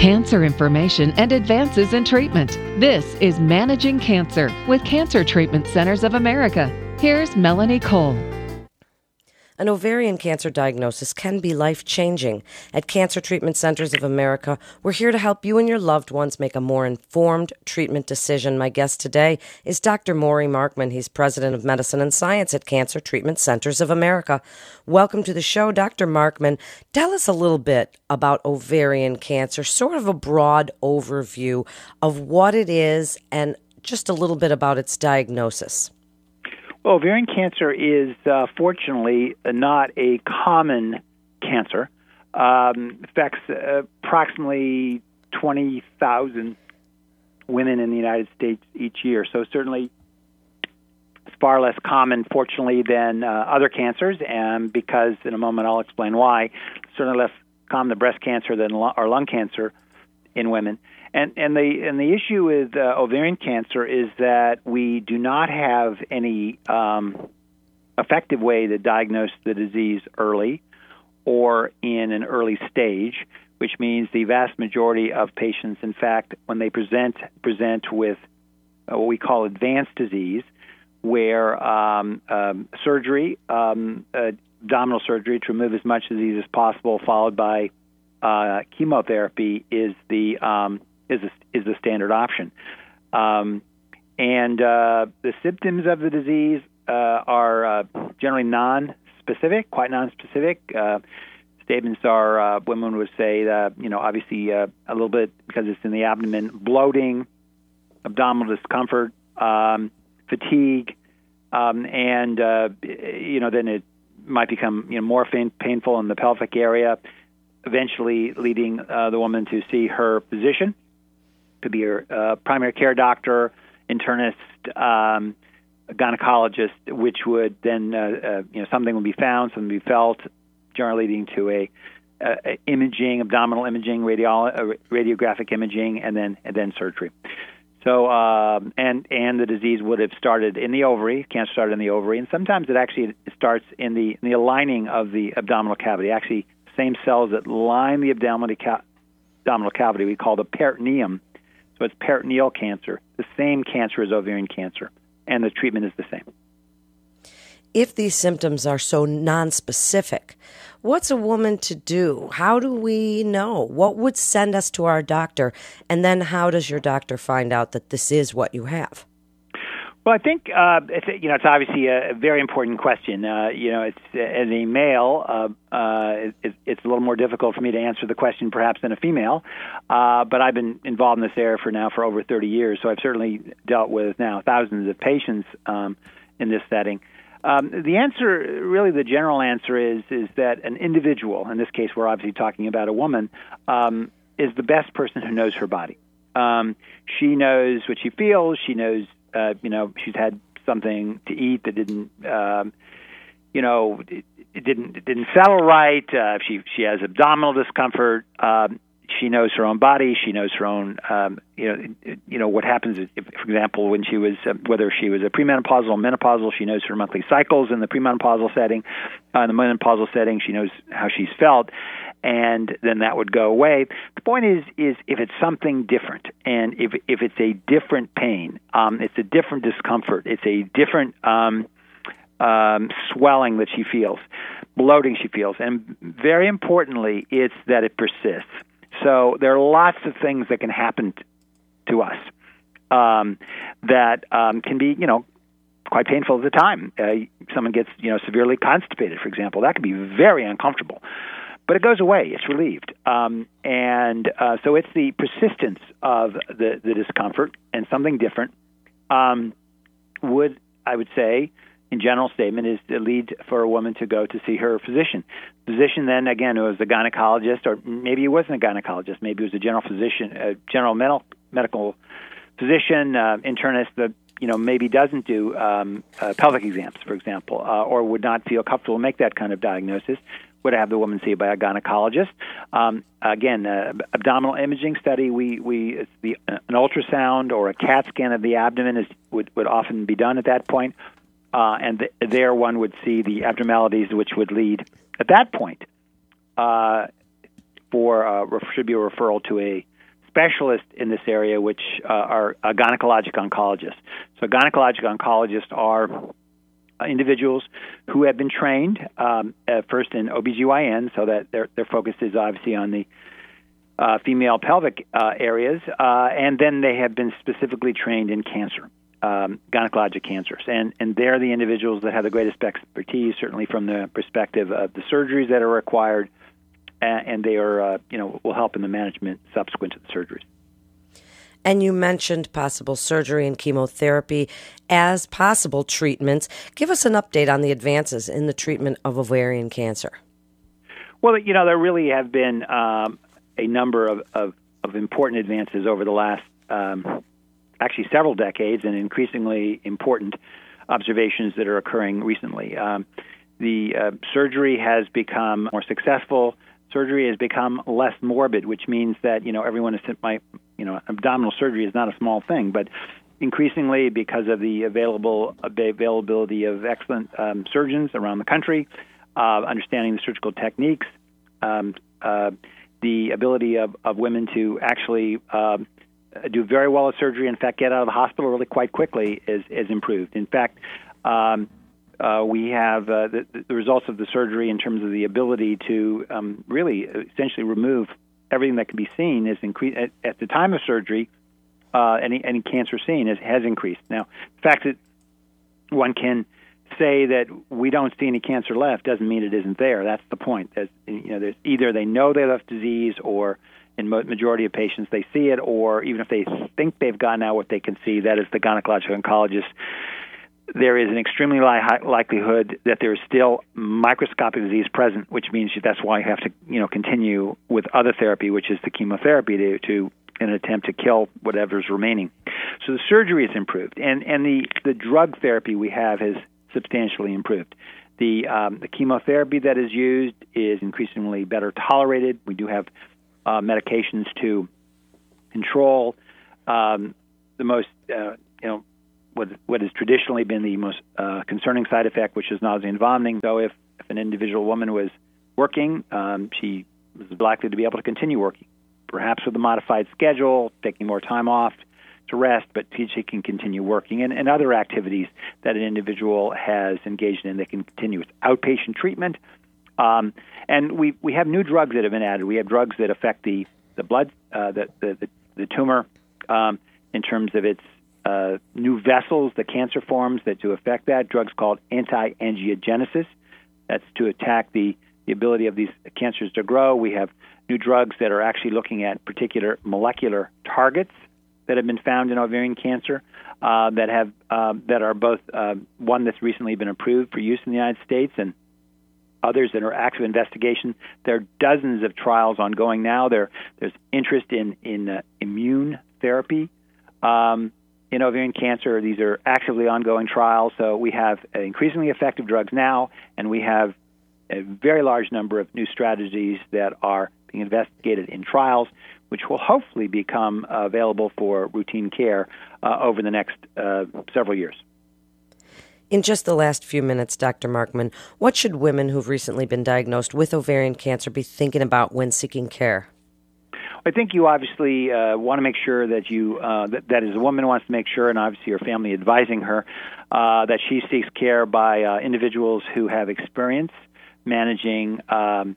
cancer information and advances in treatment. This is Managing Cancer with Cancer Treatment Centers of America. Here's Melanie Cole. An ovarian cancer diagnosis can be life changing. At Cancer Treatment Centers of America, we're here to help you and your loved ones make a more informed treatment decision. My guest today is Dr. Maury Markman. He's president of medicine and science at Cancer Treatment Centers of America. Welcome to the show, Dr. Markman. Tell us a little bit about ovarian cancer, sort of a broad overview of what it is and just a little bit about its diagnosis. Well, ovarian cancer is uh, fortunately not a common cancer. Um, affects uh, approximately 20,000 women in the United States each year. So certainly it's far less common, fortunately, than uh, other cancers. And because in a moment I'll explain why, certainly less common than breast cancer than or lung cancer in women. And and the and the issue with uh, ovarian cancer is that we do not have any um, effective way to diagnose the disease early or in an early stage, which means the vast majority of patients, in fact, when they present present with uh, what we call advanced disease, where um, um, surgery, um, uh, abdominal surgery to remove as much disease as possible, followed by uh, chemotherapy, is the um, is a, is the standard option. Um, and uh, the symptoms of the disease uh, are uh, generally non-specific, quite non-specific. Uh, statements are uh, women would say, that, you know, obviously a little bit because it's in the abdomen, bloating, abdominal discomfort, um, fatigue, um, and you know then it might become you know more pain, painful in the pelvic area, eventually leading the woman to see her physician could be a uh, primary care doctor, internist, um, gynecologist, which would then uh, uh, you know something would be found, something would be felt, generally leading to a, a imaging, abdominal imaging, radio, uh, radiographic imaging, and then and then surgery. So um, and and the disease would have started in the ovary. Cancer started in the ovary, and sometimes it actually starts in the in the aligning of the abdominal cavity. Actually, same cells that line the abdominal ca- abdominal cavity we call the peritoneum so it's peritoneal cancer, the same cancer as ovarian cancer, and the treatment is the same. If these symptoms are so nonspecific, what's a woman to do? How do we know? What would send us to our doctor? And then how does your doctor find out that this is what you have? Well, I think uh, it's, you know it's obviously a very important question. Uh, you know, it's as a male, uh, uh, it, it's a little more difficult for me to answer the question perhaps than a female. Uh, but I've been involved in this area for now for over 30 years, so I've certainly dealt with now thousands of patients um, in this setting. Um, the answer, really, the general answer is is that an individual, in this case, we're obviously talking about a woman, um, is the best person who knows her body. Um, she knows what she feels. She knows uh, you know, she's had something to eat that didn't, um, you know, it, it didn't it didn't settle right. Uh, she she has abdominal discomfort. Um, she knows her own body. She knows her own, um, you know, you know what happens. If, for example, when she was, uh, whether she was a premenopausal or menopausal, she knows her monthly cycles in the premenopausal setting. Uh, in the menopausal setting, she knows how she's felt, and then that would go away. The point is, is if it's something different, and if if it's a different pain, um, it's a different discomfort, it's a different um, um, swelling that she feels, bloating she feels, and very importantly, it's that it persists. So there are lots of things that can happen t- to us um, that um, can be, you know, quite painful at the time. Uh, someone gets, you know, severely constipated, for example. That can be very uncomfortable but it goes away. It's relieved, um, and uh, so it's the persistence of the, the discomfort and something different. Um, would I would say, in general statement, is the lead for a woman to go to see her physician. Physician then again was a gynecologist, or maybe he wasn't a gynecologist. Maybe he was a general physician, a general medical medical physician, uh, internist that you know maybe doesn't do um, uh, pelvic exams, for example, uh, or would not feel comfortable make that kind of diagnosis would have the woman see by a gynecologist. Um, again, uh, abdominal imaging study, we, we the, an ultrasound or a CAT scan of the abdomen is, would, would often be done at that point. Uh, and th- there one would see the abnormalities which would lead, at that point, uh, for uh, should be a referral to a specialist in this area, which uh, are uh, gynecologic oncologists. So, gynecologic oncologists are individuals who have been trained um, first in OBGYN, so that their, their focus is obviously on the uh, female pelvic uh, areas, uh, and then they have been specifically trained in cancer, um, gynecologic cancers, and and they're the individuals that have the greatest expertise, certainly from the perspective of the surgeries that are required, and, and they are uh, you know will help in the management subsequent to the surgeries. And you mentioned possible surgery and chemotherapy as possible treatments. Give us an update on the advances in the treatment of ovarian cancer. Well, you know, there really have been um, a number of, of, of important advances over the last um, actually several decades and increasingly important observations that are occurring recently. Um, the uh, surgery has become more successful. Surgery has become less morbid, which means that you know everyone is my you know abdominal surgery is not a small thing, but increasingly because of the available availability of excellent um, surgeons around the country, uh, understanding the surgical techniques, um, uh, the ability of, of women to actually um, do very well at surgery, in fact, get out of the hospital really quite quickly, is, is improved. In fact, um, uh, we have uh, the, the, results of the surgery in terms of the ability to um, really essentially remove everything that can be seen is increased at, at, the time of surgery. Uh, any any cancer seen is, has increased. Now, the fact that one can say that we don't see any cancer left doesn't mean it isn't there. That's the point. There's, you know, there's either they know they have disease, or in majority of patients they see it, or even if they think they've gotten out what they can see, that is the gynecologic oncologist. There is an extremely high likelihood that there is still microscopic disease present, which means that's why you have to, you know, continue with other therapy, which is the chemotherapy to, to in an attempt to kill whatever's remaining. So the surgery is improved, and and the the drug therapy we have has substantially improved. The, um, the chemotherapy that is used is increasingly better tolerated. We do have uh, medications to control um, the most, uh, you know, what, what has traditionally been the most uh, concerning side effect, which is nausea and vomiting. So if, if an individual woman was working, um, she was likely to be able to continue working, perhaps with a modified schedule, taking more time off, to rest, but she can continue working and, and other activities that an individual has engaged in. They can continue with outpatient treatment. Um, and we, we have new drugs that have been added. We have drugs that affect the, the blood, uh, the, the, the, tumor um, in terms of its uh, new vessels, the cancer forms that to affect that. Drugs called anti angiogenesis. That's to attack the, the ability of these cancers to grow. We have new drugs that are actually looking at particular molecular targets that have been found in ovarian cancer uh, that have uh, that are both uh, one that's recently been approved for use in the United States and others that are active investigation. There are dozens of trials ongoing now. There there's interest in in uh, immune therapy. Um, in ovarian cancer, these are actively ongoing trials. So we have increasingly effective drugs now, and we have a very large number of new strategies that are being investigated in trials which will hopefully become available for routine care uh, over the next uh, several years. In just the last few minutes, Dr. Markman, what should women who've recently been diagnosed with ovarian cancer be thinking about when seeking care? I think you obviously uh, want to make sure that you uh, that, that is a woman wants to make sure, and obviously her family advising her uh, that she seeks care by uh, individuals who have experience managing um,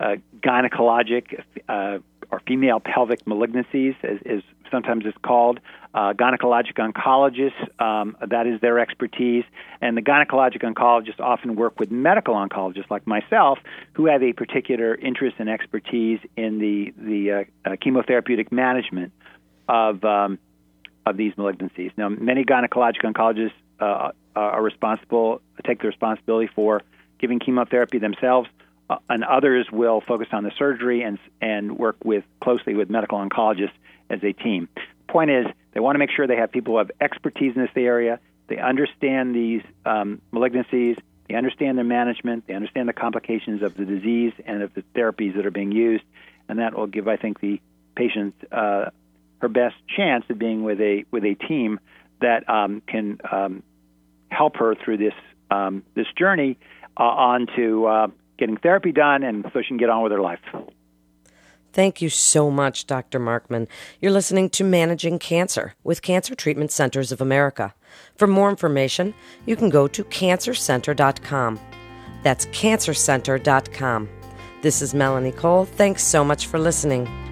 uh, gynecologic uh, or female pelvic malignancies, as, as sometimes it's called. Uh, gynecologic oncologists, um, that is their expertise. And the gynecologic oncologists often work with medical oncologists like myself, who have a particular interest and expertise in the, the uh, uh, chemotherapeutic management of, um, of these malignancies. Now, many gynecologic oncologists uh, are responsible, take the responsibility for giving chemotherapy themselves uh, and others will focus on the surgery and and work with closely with medical oncologists as a team. The point is, they want to make sure they have people who have expertise in this area. They understand these um, malignancies. They understand their management. They understand the complications of the disease and of the therapies that are being used, and that will give, I think, the patient uh, her best chance of being with a with a team that um, can um, help her through this um, this journey uh, on to uh, getting therapy done, and so she can get on with her life. Thank you so much, Dr. Markman. You're listening to Managing Cancer with Cancer Treatment Centers of America. For more information, you can go to cancercenter.com. That's cancercenter.com. This is Melanie Cole. Thanks so much for listening.